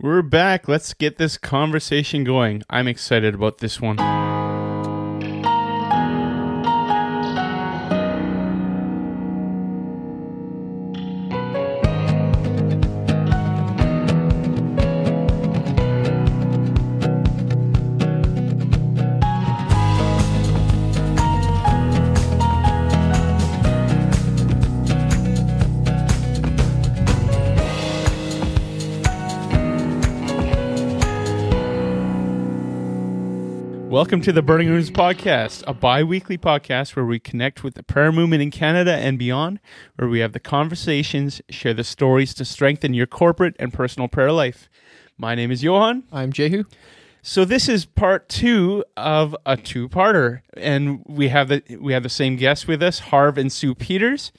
We're back. Let's get this conversation going. I'm excited about this one. Welcome to the Burning Rooms Podcast, a bi weekly podcast where we connect with the prayer movement in Canada and beyond, where we have the conversations, share the stories to strengthen your corporate and personal prayer life. My name is Johan. I'm Jehu. So this is part two of a two-parter, and we have the we have the same guests with us, Harv and Sue Peters.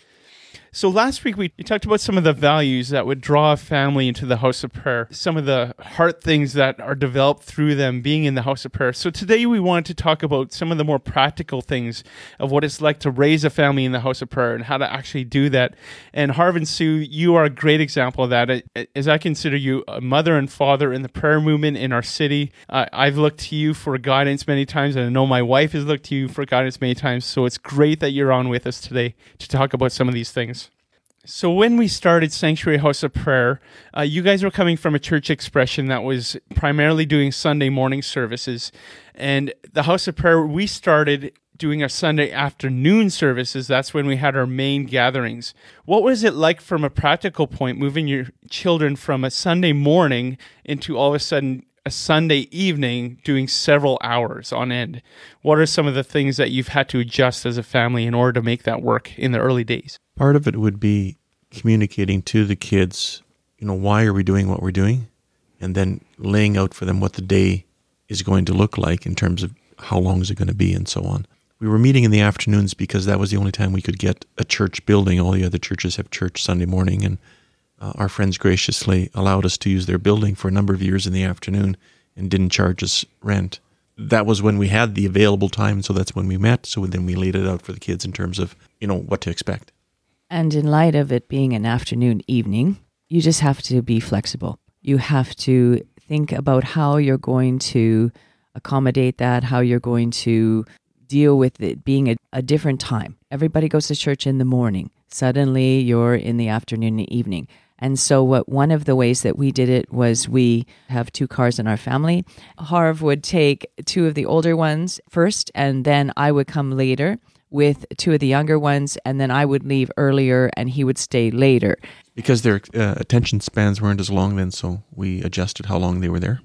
So last week we, talked about some of the values that would draw a family into the house of prayer, some of the heart things that are developed through them being in the house of prayer. So today we wanted to talk about some of the more practical things of what it's like to raise a family in the house of prayer and how to actually do that. And Harv and Sue, you are a great example of that. As I consider you a mother and father in the prayer movement in our city, I've looked to you for guidance many times, and I know my wife has looked to you for guidance many times. So it's great that you're on with us today to talk about some of these things. So when we started Sanctuary House of Prayer, uh, you guys were coming from a church expression that was primarily doing Sunday morning services, and the House of Prayer we started doing a Sunday afternoon services. That's when we had our main gatherings. What was it like from a practical point, moving your children from a Sunday morning into all of a sudden a Sunday evening doing several hours on end? What are some of the things that you've had to adjust as a family in order to make that work in the early days? Part of it would be communicating to the kids, you know, why are we doing what we're doing? And then laying out for them what the day is going to look like in terms of how long is it going to be and so on. We were meeting in the afternoons because that was the only time we could get a church building. All the other churches have church Sunday morning, and uh, our friends graciously allowed us to use their building for a number of years in the afternoon and didn't charge us rent. That was when we had the available time, so that's when we met. So then we laid it out for the kids in terms of, you know, what to expect. And in light of it being an afternoon evening, you just have to be flexible. You have to think about how you're going to accommodate that, how you're going to deal with it being a, a different time. Everybody goes to church in the morning. Suddenly you're in the afternoon and evening. And so, what one of the ways that we did it was we have two cars in our family. Harv would take two of the older ones first, and then I would come later with two of the younger ones, and then I would leave earlier and he would stay later. Because their uh, attention spans weren't as long then, so we adjusted how long they were there.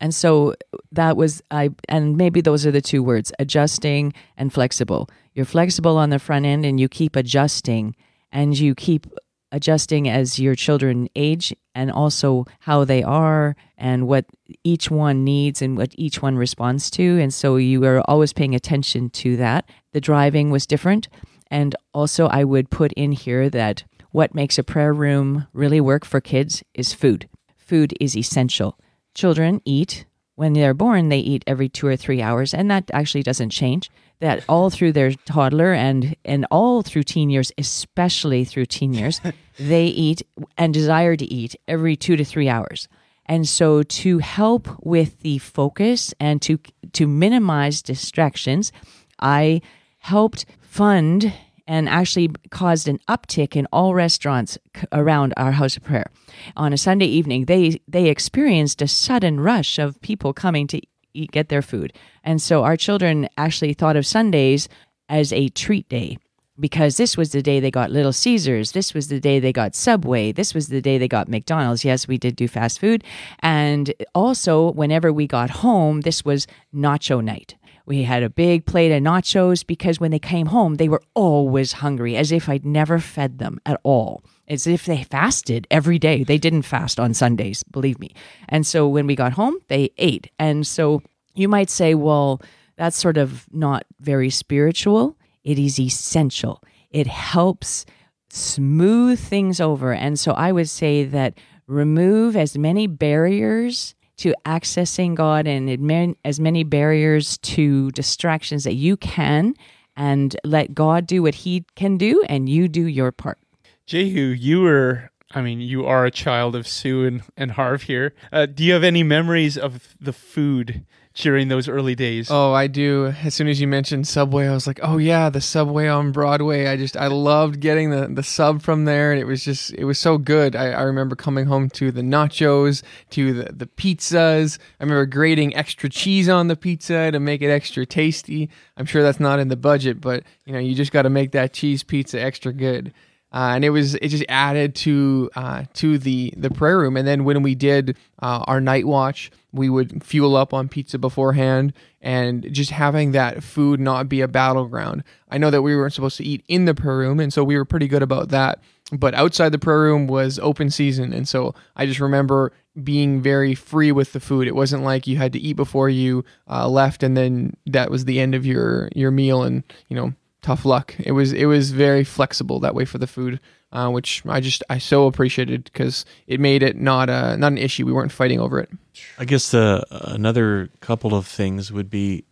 And so that was I and maybe those are the two words adjusting and flexible. You're flexible on the front end and you keep adjusting and you keep adjusting as your children age and also how they are and what each one needs and what each one responds to. And so you are always paying attention to that. The driving was different. And also, I would put in here that what makes a prayer room really work for kids is food. Food is essential. Children eat. When they're born, they eat every two or three hours, and that actually doesn't change that all through their toddler and and all through teen years, especially through teen years, they eat and desire to eat every 2 to 3 hours. And so to help with the focus and to to minimize distractions, I helped fund and actually caused an uptick in all restaurants around our house of prayer. On a Sunday evening, they they experienced a sudden rush of people coming to eat, get their food. And so our children actually thought of Sundays as a treat day because this was the day they got Little Caesars. This was the day they got Subway. This was the day they got McDonald's. Yes, we did do fast food. And also, whenever we got home, this was nacho night. We had a big plate of nachos because when they came home, they were always hungry, as if I'd never fed them at all as if they fasted every day. They didn't fast on Sundays, believe me. And so when we got home, they ate. And so you might say, well, that's sort of not very spiritual. It is essential. It helps smooth things over. And so I would say that remove as many barriers to accessing God and as many barriers to distractions that you can and let God do what he can do and you do your part. Jehu, you were I mean, you are a child of Sue and, and Harv here. Uh, do you have any memories of the food during those early days? Oh, I do. As soon as you mentioned Subway, I was like, oh yeah, the Subway on Broadway. I just I loved getting the the sub from there, and it was just it was so good. I, I remember coming home to the nachos, to the the pizzas. I remember grating extra cheese on the pizza to make it extra tasty. I'm sure that's not in the budget, but you know you just got to make that cheese pizza extra good. Uh, and it was it just added to uh, to the the prayer room. And then when we did uh, our night watch, we would fuel up on pizza beforehand, and just having that food not be a battleground. I know that we weren't supposed to eat in the prayer room, and so we were pretty good about that. But outside the prayer room was open season, and so I just remember being very free with the food. It wasn't like you had to eat before you uh, left, and then that was the end of your your meal, and you know tough luck. It was it was very flexible that way for the food, uh, which I just I so appreciated because it made it not a not an issue. We weren't fighting over it. I guess uh, another couple of things would be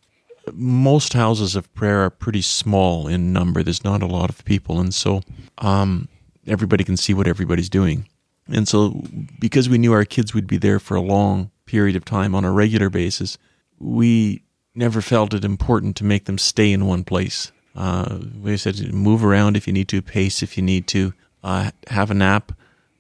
most houses of prayer are pretty small in number. There's not a lot of people, and so um, everybody can see what everybody's doing. And so, because we knew our kids would be there for a long period of time on a regular basis, we never felt it important to make them stay in one place. Uh, we said move around if you need to, pace if you need to, uh, have a nap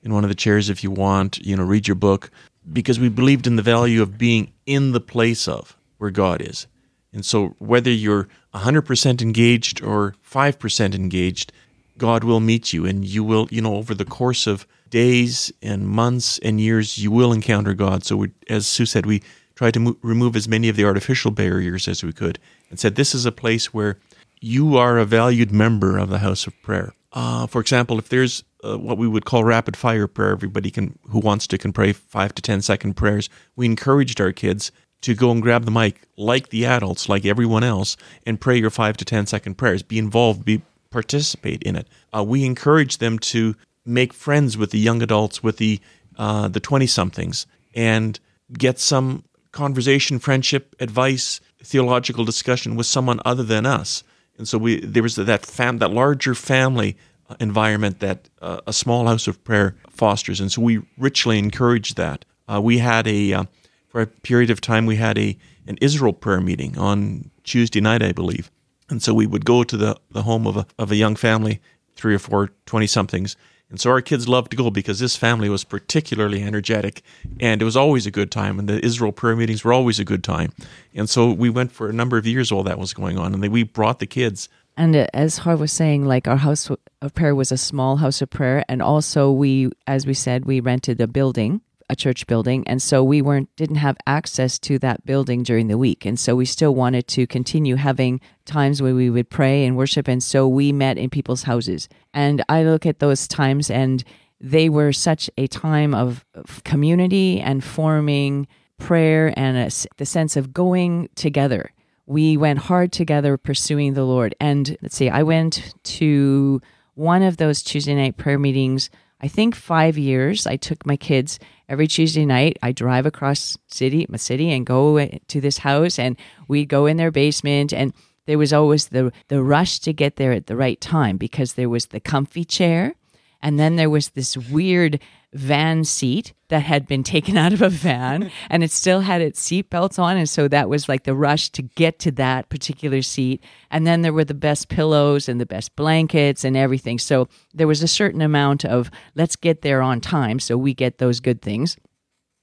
in one of the chairs if you want, you know, read your book, because we believed in the value of being in the place of where God is. And so whether you're 100% engaged or 5% engaged, God will meet you and you will, you know, over the course of days and months and years, you will encounter God. So, we, as Sue said, we tried to mo- remove as many of the artificial barriers as we could and said, this is a place where you are a valued member of the house of prayer. Uh, for example, if there's uh, what we would call rapid fire prayer, everybody can who wants to can pray five to ten second prayers. We encouraged our kids to go and grab the mic, like the adults, like everyone else, and pray your five to ten second prayers. Be involved, be participate in it. Uh, we encourage them to make friends with the young adults, with the uh, the twenty somethings, and get some conversation, friendship, advice, theological discussion with someone other than us. And so we there was that fam that larger family uh, environment that uh, a small house of prayer fosters, and so we richly encouraged that. Uh, we had a uh, for a period of time we had a an Israel prayer meeting on Tuesday night, I believe, and so we would go to the the home of a of a young family, three or four 20 somethings, and so our kids loved to go because this family was particularly energetic and it was always a good time. And the Israel prayer meetings were always a good time. And so we went for a number of years while that was going on. And we brought the kids. And uh, as Harv was saying, like our house of prayer was a small house of prayer. And also, we, as we said, we rented a building a church building and so we weren't didn't have access to that building during the week. And so we still wanted to continue having times where we would pray and worship and so we met in people's houses. And i look at those times and they were such a time of community and forming prayer and a, the sense of going together. We went hard together pursuing the lord. And let's see i went to one of those tuesday night prayer meetings I think five years. I took my kids every Tuesday night. I drive across city, my city, and go to this house, and we'd go in their basement, and there was always the the rush to get there at the right time because there was the comfy chair, and then there was this weird van seat that had been taken out of a van and it still had its seat belts on and so that was like the rush to get to that particular seat. And then there were the best pillows and the best blankets and everything. So there was a certain amount of let's get there on time so we get those good things.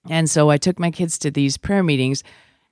And so i took my kids to these prayer meetings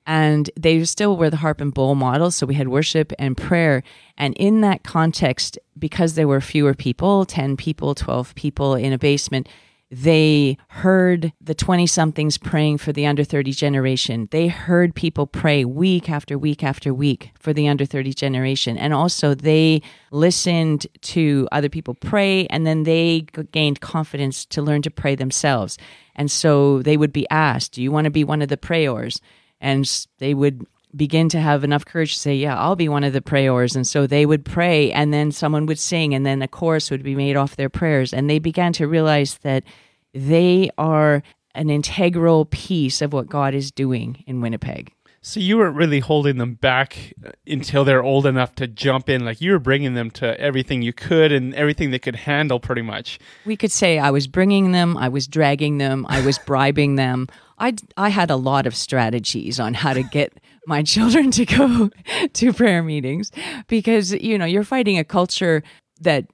and they still were the harp and bowl model so we had worship and prayer and in that context because there were fewer people 10 people 12 people in a basement they heard the 20 somethings praying for the under 30 generation. They heard people pray week after week after week for the under 30 generation. And also, they listened to other people pray and then they gained confidence to learn to pray themselves. And so they would be asked, Do you want to be one of the prayers? And they would begin to have enough courage to say, Yeah, I'll be one of the prayers. And so they would pray, and then someone would sing, and then a chorus would be made off their prayers. And they began to realize that they are an integral piece of what God is doing in Winnipeg. So you weren't really holding them back uh, until they're old enough to jump in. Like you were bringing them to everything you could and everything they could handle, pretty much. We could say I was bringing them, I was dragging them, I was bribing them. I I had a lot of strategies on how to get my children to go to prayer meetings because you know you're fighting a culture that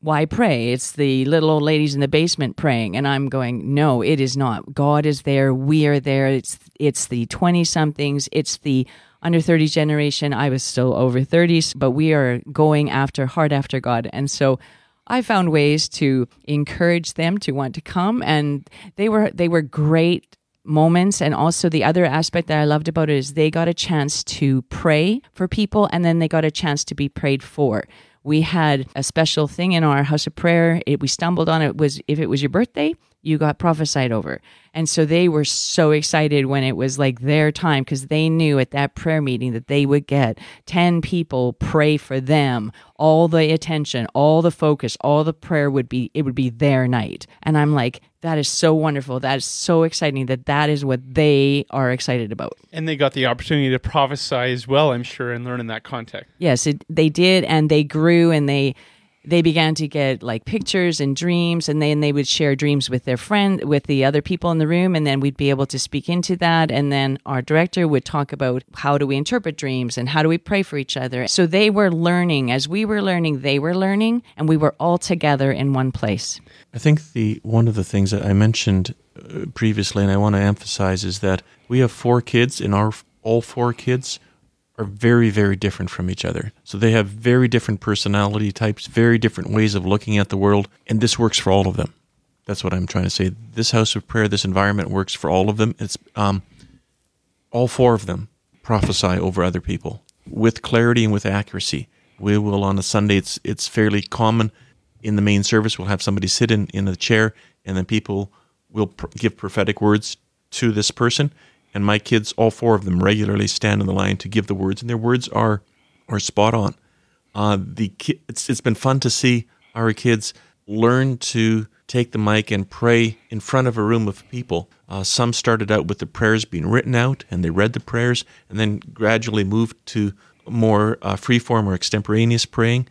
why pray? It's the little old ladies in the basement praying. And I'm going, no, it is not. God is there. We are there. It's it's the 20 somethings. It's the under 30 generation. I was still over 30s, but we are going after hard after God. And so I found ways to encourage them to want to come and they were they were great moments and also the other aspect that I loved about it is they got a chance to pray for people and then they got a chance to be prayed for we had a special thing in our house of prayer. It, we stumbled on it was if it was your birthday, you got prophesied over. And so they were so excited when it was like their time because they knew at that prayer meeting that they would get 10 people pray for them. All the attention, all the focus, all the prayer would be, it would be their night. And I'm like, that is so wonderful. That is so exciting that that is what they are excited about. And they got the opportunity to prophesy as well, I'm sure, and learn in that context. Yes, it, they did, and they grew, and they they began to get like pictures and dreams and then they would share dreams with their friend with the other people in the room and then we'd be able to speak into that. And then our director would talk about how do we interpret dreams and how do we pray for each other. So they were learning. As we were learning they were learning and we were all together in one place. I think the one of the things that i mentioned uh, previously and i want to emphasize is that we have four kids and our all four kids are very, very different from each other. So they have very different personality types, very different ways of looking at the world, and this works for all of them. That's what I'm trying to say. This house of prayer, this environment works for all of them. It's um, all four of them prophesy over other people with clarity and with accuracy. We will on a Sunday. It's it's fairly common in the main service. We'll have somebody sit in in a chair, and then people will pr- give prophetic words to this person, and my kids, all four of them, regularly stand in the line to give the words, and their words are are spot on. Uh, the ki- it's it's been fun to see our kids learn to take the mic and pray in front of a room of people. Uh, some started out with the prayers being written out, and they read the prayers, and then gradually moved to more uh, freeform or extemporaneous praying.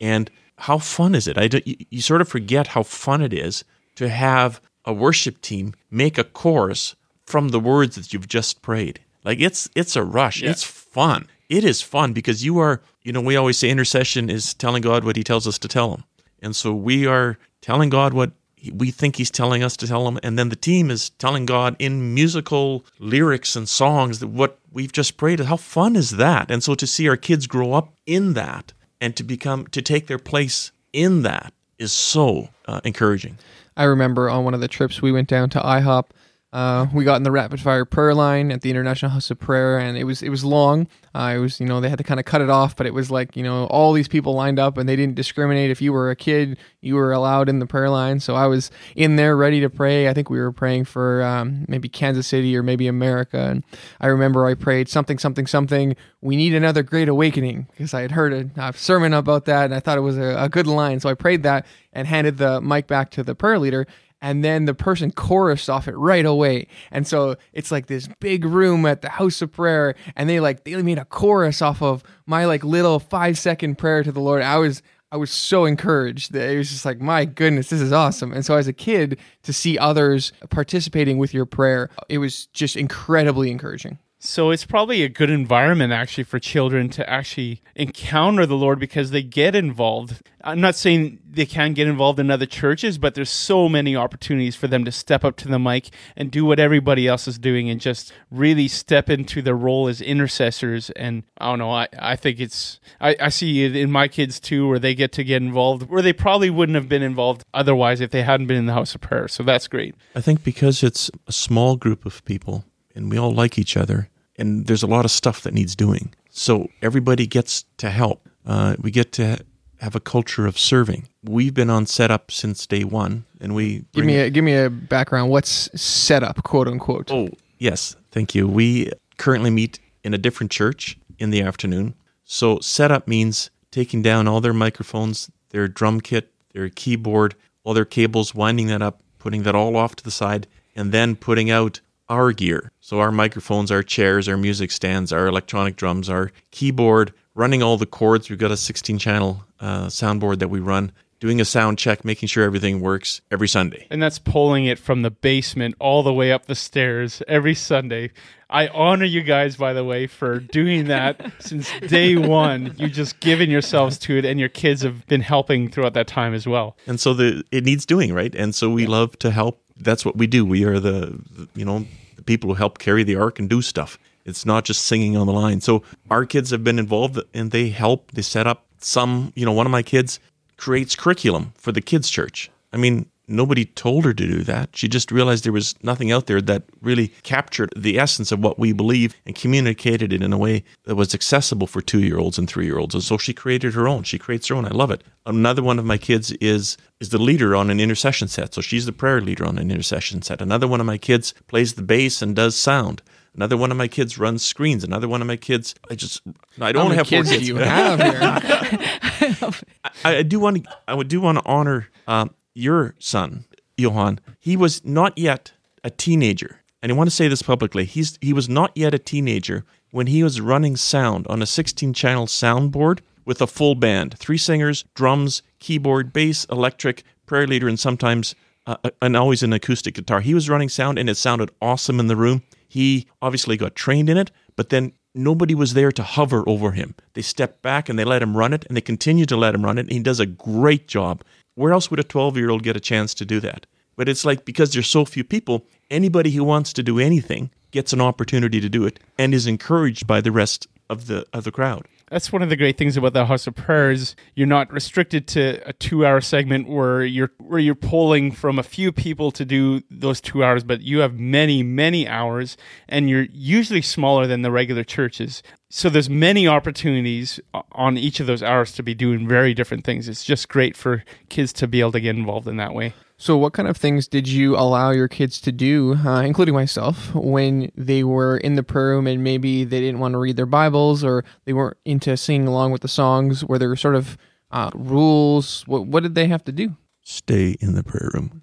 And how fun is it? I do, you, you sort of forget how fun it is to have a worship team make a chorus from the words that you've just prayed. Like it's it's a rush. Yeah. It's fun. It is fun because you are, you know, we always say intercession is telling God what he tells us to tell him. And so we are telling God what we think he's telling us to tell him and then the team is telling God in musical lyrics and songs that what we've just prayed. How fun is that? And so to see our kids grow up in that and to become to take their place in that is so uh, encouraging. I remember on one of the trips we went down to IHOP uh, we got in the rapid fire prayer line at the International House of Prayer, and it was it was long. Uh, it was you know they had to kind of cut it off, but it was like you know all these people lined up, and they didn't discriminate. If you were a kid, you were allowed in the prayer line. So I was in there ready to pray. I think we were praying for um, maybe Kansas City or maybe America, and I remember I prayed something something something. We need another great awakening because I had heard a, a, sermon about that, and I thought it was a, a good line. So I prayed that and handed the mic back to the prayer leader and then the person chorused off it right away. And so it's like this big room at the house of prayer, and they like they made a chorus off of my like little five second prayer to the Lord. I was I was so encouraged that it was just like, my goodness, this is awesome. And so as a kid, to see others participating with your prayer, it was just incredibly encouraging. So it's probably a good environment actually for children to actually encounter the Lord because they get involved. I'm not saying they can get involved in other churches, but there's so many opportunities for them to step up to the mic and do what everybody else is doing and just really step into their role as intercessors. And I don't know, I, I think it's, I, I see it in my kids too, where they get to get involved, where they probably wouldn't have been involved otherwise if they hadn't been in the house of prayer. So that's great. I think because it's a small group of people and we all like each other. And there's a lot of stuff that needs doing. So everybody gets to help. Uh, we get to have a culture of serving. We've been on setup since day one, and we give me a, give me a background. What's setup, quote unquote? Oh yes, thank you. We currently meet in a different church in the afternoon. So setup means taking down all their microphones, their drum kit, their keyboard, all their cables, winding that up, putting that all off to the side, and then putting out our gear. So our microphones, our chairs, our music stands, our electronic drums, our keyboard, running all the cords. We've got a 16 channel uh, soundboard that we run, doing a sound check, making sure everything works every Sunday. And that's pulling it from the basement all the way up the stairs every Sunday. I honor you guys, by the way, for doing that since day one. You just given yourselves to it, and your kids have been helping throughout that time as well. And so the it needs doing, right? And so we love to help. That's what we do. We are the, the you know the people who help carry the ark and do stuff. It's not just singing on the line. So our kids have been involved and they help. They set up some, you know, one of my kids creates curriculum for the kids' church. I mean, nobody told her to do that. She just realized there was nothing out there that really captured the essence of what we believe and communicated it in a way that was accessible for two year olds and three year olds. And so she created her own. She creates her own. I love it. Another one of my kids is is the leader on an intercession set. So she's the prayer leader on an intercession set. Another one of my kids plays the bass and does sound. Another one of my kids runs screens. Another one of my kids, I just, I don't have kids four kids. you have here? I, I do want to. I would do want to honor um, your son, Johan. He was not yet a teenager, and I want to say this publicly. He's he was not yet a teenager when he was running sound on a 16-channel soundboard with a full band, three singers, drums, keyboard, bass, electric, prayer leader, and sometimes uh, and always an acoustic guitar. He was running sound, and it sounded awesome in the room. He obviously got trained in it, but then nobody was there to hover over him. They stepped back and they let him run it, and they continue to let him run it. And he does a great job. Where else would a 12 year old get a chance to do that? But it's like because there's so few people, anybody who wants to do anything gets an opportunity to do it and is encouraged by the rest of the of the crowd. That's one of the great things about the House of Prayers. You're not restricted to a two-hour segment where you're where you're pulling from a few people to do those two hours, but you have many, many hours, and you're usually smaller than the regular churches. So there's many opportunities on each of those hours to be doing very different things. It's just great for kids to be able to get involved in that way. So, what kind of things did you allow your kids to do, uh, including myself, when they were in the prayer room and maybe they didn't want to read their Bibles or they weren't into singing along with the songs? Were there sort of uh, rules? What, what did they have to do? Stay in the prayer room.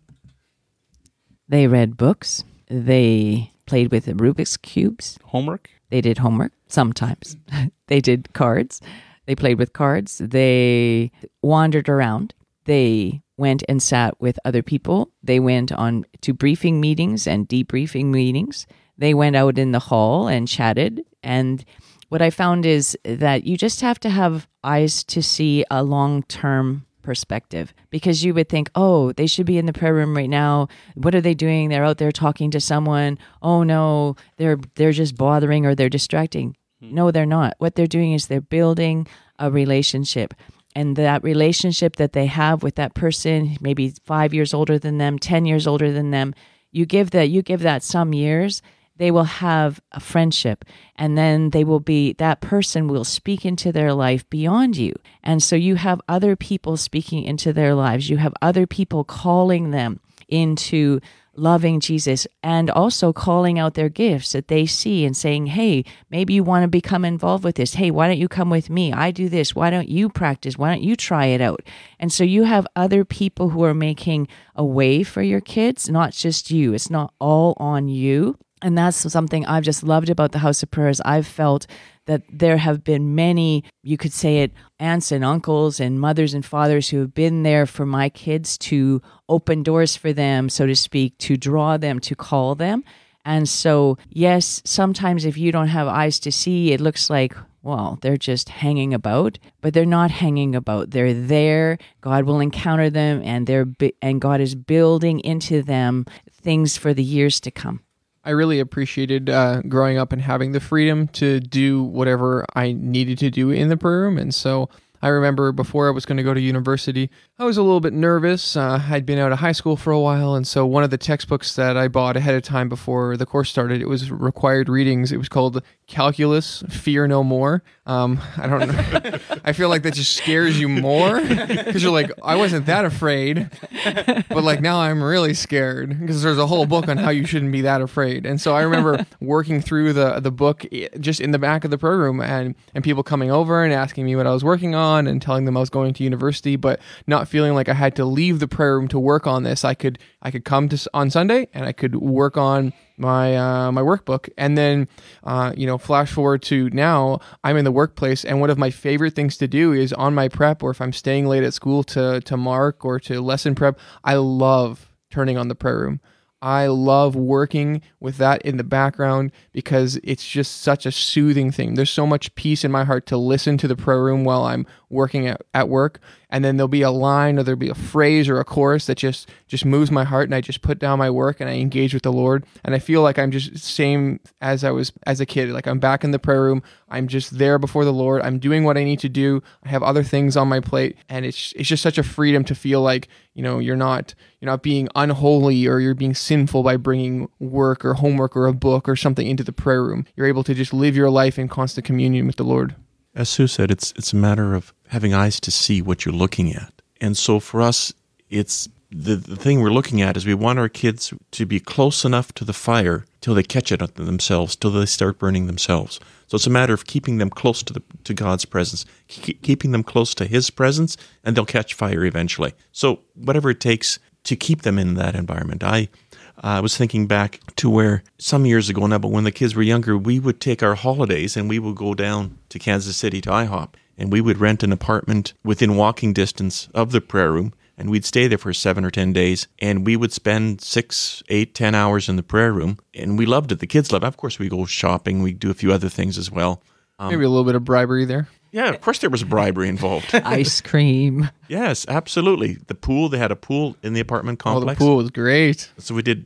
They read books. They played with Rubik's cubes. Homework. They did homework sometimes. they did cards. They played with cards. They wandered around. They went and sat with other people. They went on to briefing meetings and debriefing meetings. They went out in the hall and chatted. And what I found is that you just have to have eyes to see a long term perspective because you would think, oh, they should be in the prayer room right now. What are they doing? They're out there talking to someone. Oh no, they're they're just bothering or they're distracting. Hmm. No, they're not. What they're doing is they're building a relationship. And that relationship that they have with that person, maybe five years older than them, ten years older than them, you give that you give that some years, they will have a friendship. And then they will be that person will speak into their life beyond you. And so you have other people speaking into their lives. You have other people calling them into loving Jesus and also calling out their gifts that they see and saying, Hey, maybe you want to become involved with this. Hey, why don't you come with me? I do this. Why don't you practice? Why don't you try it out? And so you have other people who are making a way for your kids, not just you. It's not all on you. And that's something I've just loved about the House of Prayers. I've felt that there have been many, you could say it, aunts and uncles and mothers and fathers who have been there for my kids to open doors for them, so to speak, to draw them, to call them. And so, yes, sometimes if you don't have eyes to see, it looks like, well, they're just hanging about, but they're not hanging about. They're there. God will encounter them, and they're and God is building into them things for the years to come. I really appreciated uh, growing up and having the freedom to do whatever I needed to do in the prayer room. And so I remember before I was going to go to university, I was a little bit nervous. Uh, I'd been out of high school for a while. And so one of the textbooks that I bought ahead of time before the course started, it was required readings. It was called Calculus Fear No More. Um, I don't know. I feel like that just scares you more because you're like, I wasn't that afraid, but like now I'm really scared because there's a whole book on how you shouldn't be that afraid. And so I remember working through the the book just in the back of the prayer room and and people coming over and asking me what I was working on and telling them I was going to university, but not feeling like I had to leave the prayer room to work on this. I could I could come to on Sunday and I could work on my uh, my workbook, and then uh, you know, flash forward to now, I'm in the workplace, and one of my favorite things to do is on my prep, or if I'm staying late at school to to mark or to lesson prep, I love turning on the prayer room. I love working with that in the background because it's just such a soothing thing. There's so much peace in my heart to listen to the prayer room while I'm working at, at work. And then there'll be a line or there'll be a phrase or a chorus that just just moves my heart and I just put down my work and I engage with the Lord. And I feel like I'm just same as I was as a kid. Like I'm back in the prayer room. I'm just there before the Lord. I'm doing what I need to do. I have other things on my plate. And it's it's just such a freedom to feel like, you know, you're not you're not being unholy or you're being sinful by bringing work or homework or a book or something into the prayer room. You're able to just live your life in constant communion with the Lord. As Sue said, it's it's a matter of having eyes to see what you're looking at. And so for us, it's the, the thing we're looking at is we want our kids to be close enough to the fire till they catch it themselves, till they start burning themselves. So it's a matter of keeping them close to the to God's presence, keep, keeping them close to His presence, and they'll catch fire eventually. So whatever it takes to keep them in that environment. I I was thinking back to where some years ago now, but when the kids were younger, we would take our holidays and we would go down to Kansas City to IHOP and we would rent an apartment within walking distance of the prayer room and we'd stay there for seven or ten days and we would spend six eight ten hours in the prayer room and we loved it. The kids loved it. Of course we go shopping. We do a few other things as well. Um, Maybe a little bit of bribery there. Yeah of course there was bribery involved Ice cream. yes absolutely the pool they had a pool in the apartment complex. Oh, the pool was great. So we did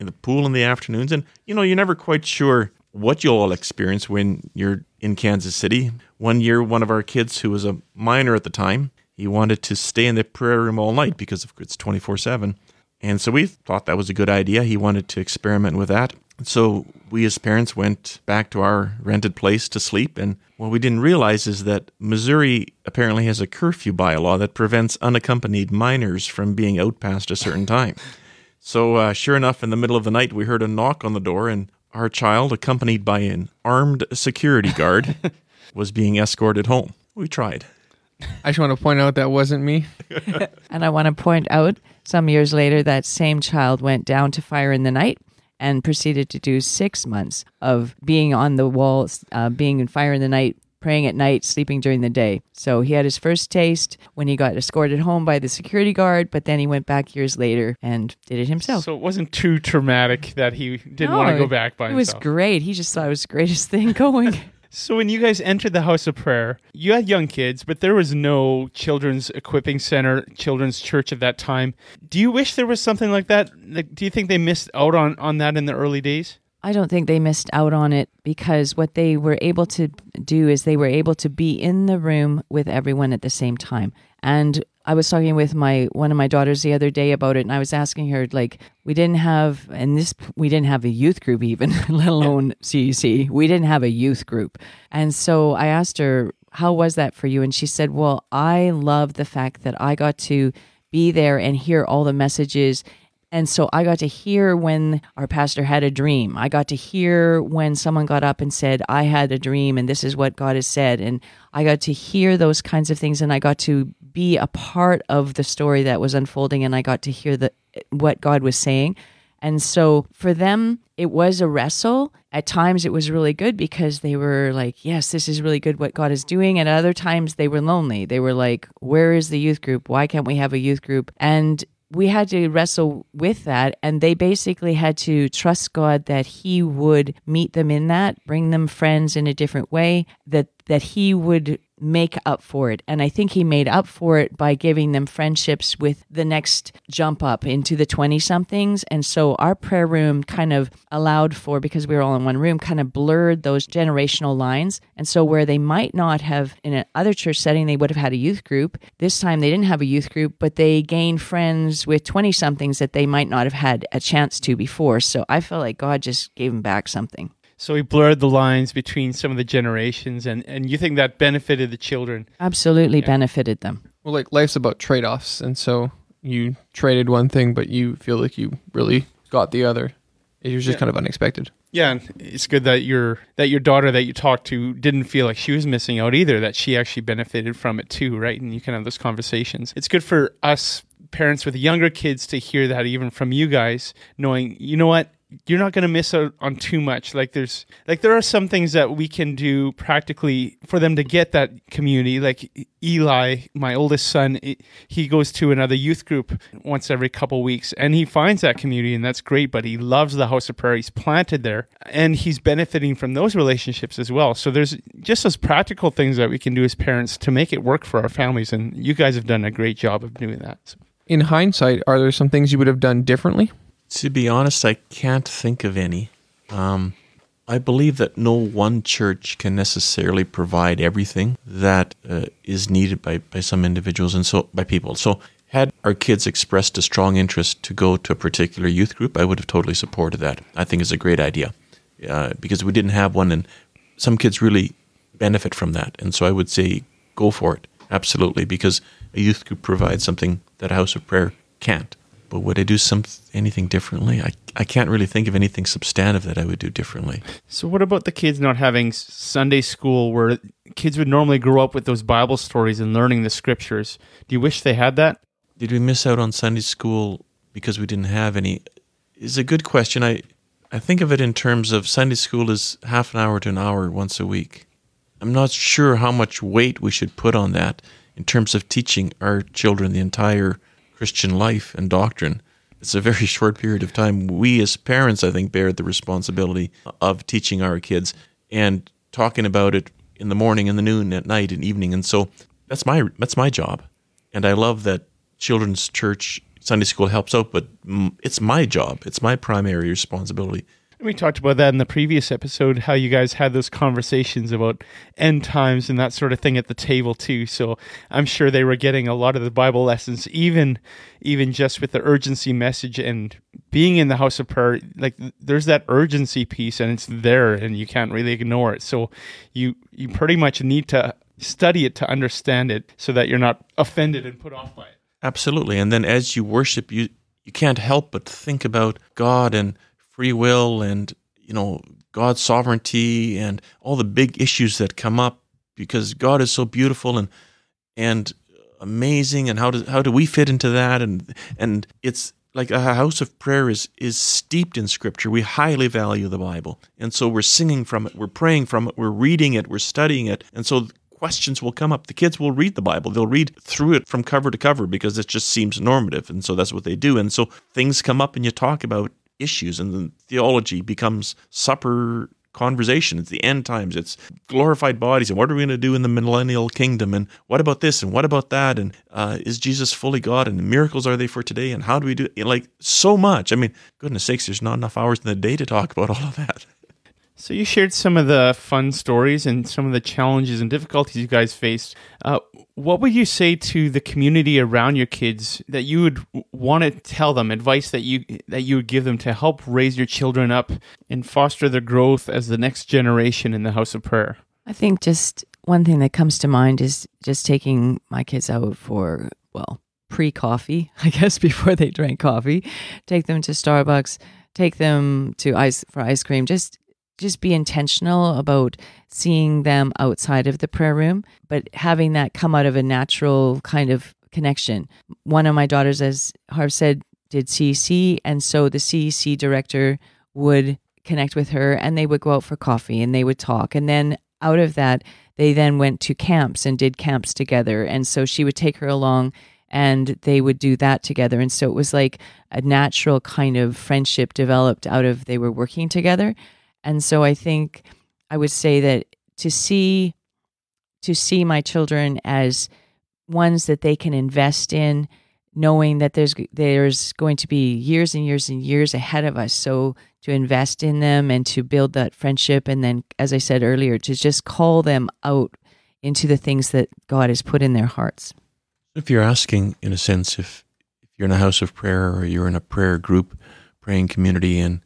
in the pool in the afternoons, and you know you're never quite sure what you'll all experience when you're in Kansas City. One year, one of our kids who was a minor at the time, he wanted to stay in the prayer room all night because of- it's 24 seven, and so we thought that was a good idea. He wanted to experiment with that. So we as parents went back to our rented place to sleep, and what we didn't realize is that Missouri apparently has a curfew bylaw that prevents unaccompanied minors from being out past a certain time. So, uh, sure enough, in the middle of the night, we heard a knock on the door, and our child, accompanied by an armed security guard, was being escorted home. We tried. I just want to point out that wasn't me. And I want to point out some years later, that same child went down to fire in the night and proceeded to do six months of being on the walls, uh, being in fire in the night, praying at night, sleeping during the day. So he had his first taste when he got escorted home by the security guard, but then he went back years later and did it himself. So it wasn't too traumatic that he didn't want to go back by It was great. He just thought it was the greatest thing going. So when you guys entered the house of prayer, you had young kids, but there was no children's equipping center, children's church at that time. Do you wish there was something like that? Like, do you think they missed out on on that in the early days? I don't think they missed out on it because what they were able to do is they were able to be in the room with everyone at the same time. And I was talking with my one of my daughters the other day about it, and I was asking her like, we didn't have, and this we didn't have a youth group even, let alone CEC. We didn't have a youth group, and so I asked her, how was that for you? And she said, well, I love the fact that I got to be there and hear all the messages and so I got to hear when our pastor had a dream. I got to hear when someone got up and said, I had a dream and this is what God has said. And I got to hear those kinds of things and I got to be a part of the story that was unfolding and I got to hear the what God was saying. And so for them, it was a wrestle. At times, it was really good because they were like, yes, this is really good what God is doing. And at other times, they were lonely. They were like, where is the youth group? Why can't we have a youth group? And we had to wrestle with that and they basically had to trust God that he would meet them in that bring them friends in a different way that that he would make up for it. And i think he made up for it by giving them friendships with the next jump up into the 20 somethings and so our prayer room kind of allowed for because we were all in one room kind of blurred those generational lines. And so where they might not have in another church setting they would have had a youth group. This time they didn't have a youth group but they gained friends with 20 somethings that they might not have had a chance to before. So i felt like god just gave them back something So he blurred the lines between some of the generations, and and you think that benefited the children? absolutely benefited them Well, like life's about trade offs, and so you traded one thing, but you feel like you really got the other. It was just Yeah. kind of unexpected. Yeah, and it's good that your that your daughter that you talked to didn't feel like she was missing out either. That she actually benefited from it too, right? And you can have those conversations. It's good for us parents with younger kids to hear that even from you guys, knowing you know what you're not going to miss out on too much. Like there's like there are some things that we can do practically for them to get that community. Like Eli, my oldest son, he goes to another youth group once every couple weeks, and he finds that community, and that's great. But he loves the House of Prayer. He's planted there, and he's benefiting from those relationships as well. So there's just those practical things that we can do as parents to make it work for our families, and you guys have done a great job of doing that. In hindsight, are there some things you would have done differently? To be honest, I can't think of any. Um, I believe that no one church can necessarily provide everything that uh, is needed by, by some individuals and so by people. So, had our kids expressed a strong interest to go to a particular youth group, I would have totally supported that. I think it's a great idea uh, because we didn't have one, and some kids really benefit from that. And so, I would say go for it, absolutely, because a youth group provides something that a house of prayer can't. But would I do some anything differently? I, I can't really think of anything substantive that I would do differently. So what about the kids not having Sunday school where kids would normally grow up with those Bible stories and learning the scriptures? Do you wish they had that? Did we miss out on Sunday school because we didn't have any? Is a good question. I I think of it in terms of Sunday school is half an hour to an hour once a week. I'm not sure how much weight we should put on that in terms of teaching our children the entire Christian life and doctrine. It's a very short period of time. We, as parents, I think, bear the responsibility of teaching our kids and talking about it in the morning, in the noon, at night, and evening. And so that's my that's my job. And I love that children's church Sunday school helps out, but it's my job. It's my primary responsibility we talked about that in the previous episode, how you guys had those conversations about end times and that sort of thing at the table too. So I'm sure they were getting a lot of the Bible lessons, even even just with the urgency message and being in the house of prayer. Like there's that urgency piece, and it's there, and you can't really ignore it. So you you pretty much need to study it to understand it, so that you're not offended and put off by it. Absolutely, and then as you worship, you you can't help but think about God and free will and you know God's sovereignty and all the big issues that come up because God is so beautiful and and amazing and how do how do we fit into that? And and it's like a house of prayer is is steeped in scripture. We highly value the bible. And so we're singing from it we're praying from it we're reading it we're studying it. And so questions will come up. The kids will read the bible. They'll read through it from cover to cover because it just seems normative. And so that's what they do. And so things come up and you talk about issues, and then theology becomes supper conversation. It's the end times. It's glorified bodies, and what are we going to do in the millennial kingdom? And what about this? And what about that? And uh, is Jesus fully God? And miracles are they for today? And how do we do? It? Like so much. I mean, goodness sakes, there's not enough hours in the day to talk about all of that. So you shared some of the fun stories and some of the challenges and difficulties you guys faced. Uh, what would you say to the community around your kids that you would want to tell them advice that you that you would give them to help raise your children up and foster their growth as the next generation in the house of prayer? I think just one thing that comes to mind is just taking my kids out for well pre coffee, I guess before they drank coffee, take them to Starbucks, take them to ice for ice cream. Just just be intentional about seeing them outside of the prayer room, but having that come out of a natural kind of connection. One of my daughters, as Harv said, did CEC, and so the CEC director would connect with her and they would go out for coffee and they would talk. And then out of that, they then went to camps and did camps together. And so she would take her along and they would do that together. And so it was like a natural kind of friendship developed out of they were working together. And so I think I would say that to see to see my children as ones that they can invest in knowing that there's there's going to be years and years and years ahead of us. So to invest in them and to build that friendship and then as i said earlier to just call them out into the things that god has put in their hearts. If you're asking in a sense if, if you're in a house of prayer or you're in a prayer group praying community and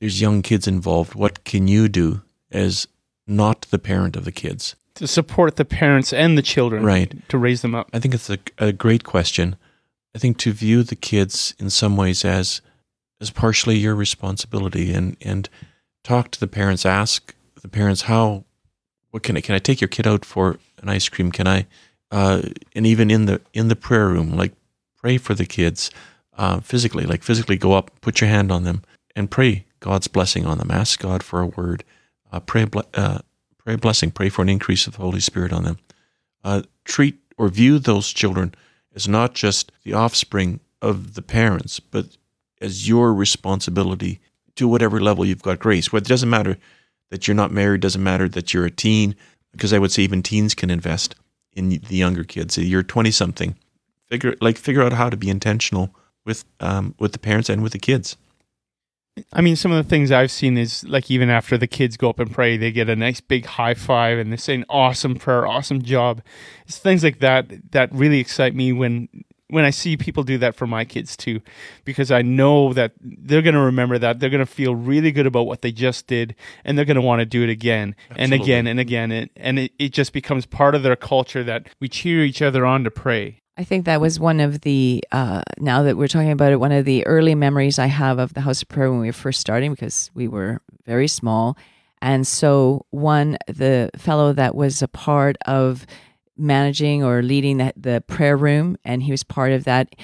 there's young kids involved, what can you do as not the parent of the kids? To support the parents and the children. Right. To raise them up. I think it's a, a great question. I think to view the kids in some ways as as partially your responsibility and, and talk to the parents, ask the parents how what can I can I take your kid out for an ice cream? Can I uh, and even in the in the prayer room, like pray for the kids uh, physically, like physically go up, put your hand on them, and pray God's blessing on them. Ask God for a word. Uh, pray, uh, pray a blessing. Pray for an increase of the Holy Spirit on them. Uh, treat or view those children as not just the offspring of the parents, but as your responsibility to whatever level you've got grace. Well, it doesn't matter that you're not married. Doesn't matter that you're a teen, because I would say even teens can invest in the younger kids. You're 20 something. Figure like figure out how to be intentional with um, with the parents and with the kids. I mean, some of the things I've seen is like even after the kids go up and pray, they get a nice big high five and they say an awesome prayer, awesome job. It's things like that that really excite me when when I see people do that for my kids too, because I know that they're going to remember that they're going to feel really good about what they just did, and they're going to want to do it again and again and again, and, and it, it just becomes part of their culture that we cheer each other on to pray. I think that was one of the, uh, now that we're talking about it, one of the early memories I have of the House of Prayer when we were first starting because we were very small. And so, one, the fellow that was a part of managing or leading the, the prayer room, and he was part of that,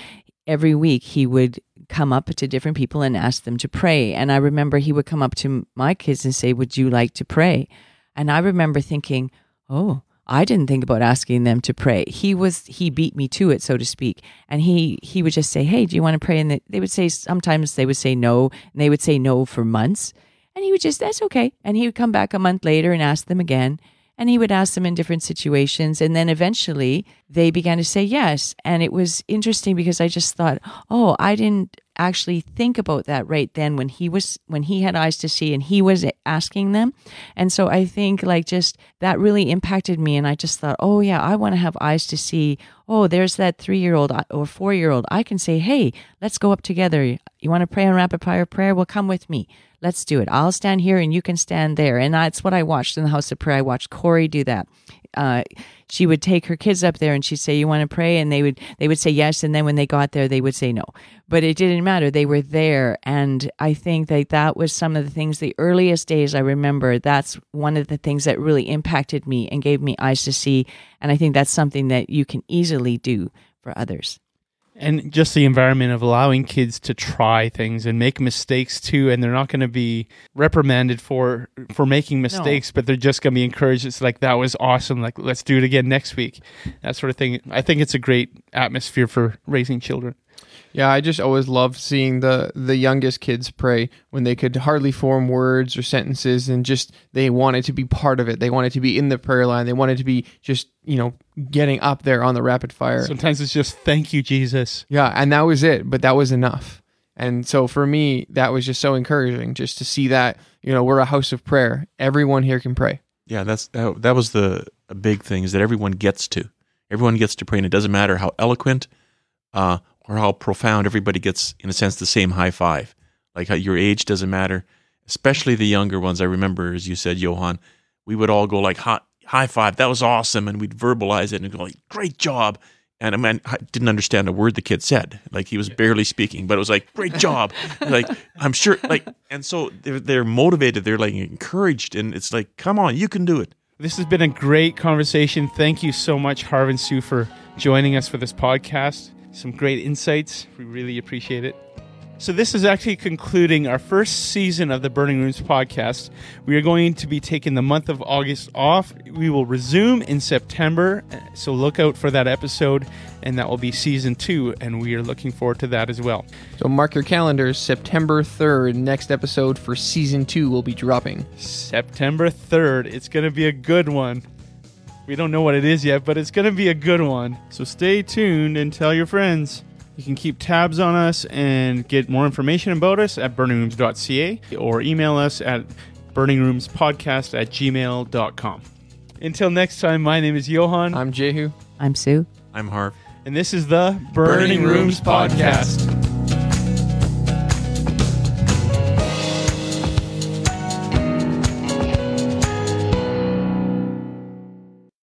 every week he would come up to different people and ask them to pray. And I remember he would come up to my kids and say, Would you like to pray? And I remember thinking, Oh, I didn't think about asking them to pray. He was he beat me to it, so to speak. And he he would just say, "Hey, do you want to pray?" And they, they would say sometimes they would say no, and they would say no for months. And he would just that's okay. And he would come back a month later and ask them again. And he would ask them in different situations. And then eventually they began to say yes. And it was interesting because I just thought, oh, I didn't actually think about that right then when he was when he had eyes to see and he was asking them. And so i think like just that really impacted me. And i just thought oh yeah i want to have eyes to see oh there's that three year old uh, or four year old i can say hey let's go up together. You want to pray on rapid fire prayer? Well come with me. Let's do it. I'll stand here and you can stand there. And that's what i watched in the house of prayer. I watched corey do that uh, she would take her kids up there and she'd say you want to pray? And they would they would say yes and then when they got there they would say no. But it didn't matter. They were there and i think that that was some of the things the earliest days i remember that's one of the things that really impacted me and gave me eyes to see and i think that's something that you can easily do for others and just the environment of allowing kids to try things and make mistakes too and they're not going to be reprimanded for for making mistakes but they're just going to be encouraged. It's like that was awesome. Like let's do it again next week. That sort of thing. I think it's a great atmosphere for raising children Yeah, I just always loved seeing the the youngest kids pray when they could hardly form words or sentences and just they wanted to be part of it. They wanted to be in the prayer line. They wanted to be just, you know, getting up there on the rapid fire. sometimes it's just thank you jesus Yeah, and that was it, but that was enough. And so for me, that was just so encouraging just to see that, you know, we're a house of prayer. Everyone here can pray. Yeah, that's that, that was the big thing is that everyone gets to. Everyone gets to pray, and it doesn't matter how eloquent uh, or how profound. Everybody gets, in a sense, the same high five. Like how your age doesn't matter, especially the younger ones. I remember, as you said, Johan, we would all go like high, high five. That was awesome, and we'd verbalize it and go like, "Great job." And I mean, I didn't understand a word the kid said. Like he was barely speaking, but it was like, "Great job!" like I'm sure, like, and so they're they're motivated. They're like encouraged, and it's like, "Come on, you can do it." This has been a great conversation. Thank you so much, Harv and Sue, for joining us for this podcast. Some great insights. We really appreciate it. So, this is actually concluding our first season of the Burning Rooms podcast. We are going to be taking the month of August off. We will resume in September. So, look out for that episode, and that will be season two. And we are looking forward to that as well. So mark your calendars. September 3rd, next episode for season two will be dropping. September 3rd. It's going to be a good one. We don't know what it is yet, but it's going to be a good one. So stay tuned and tell your friends. You can keep tabs on us and get more information about us at burningrooms.ca or email us at burningroomspodcast at gmail.com. Until next time, my name is Johan, I'm Jehu. i'm sue I'm Harv. and this is the Burning, Burning Rooms Rooms Podcast.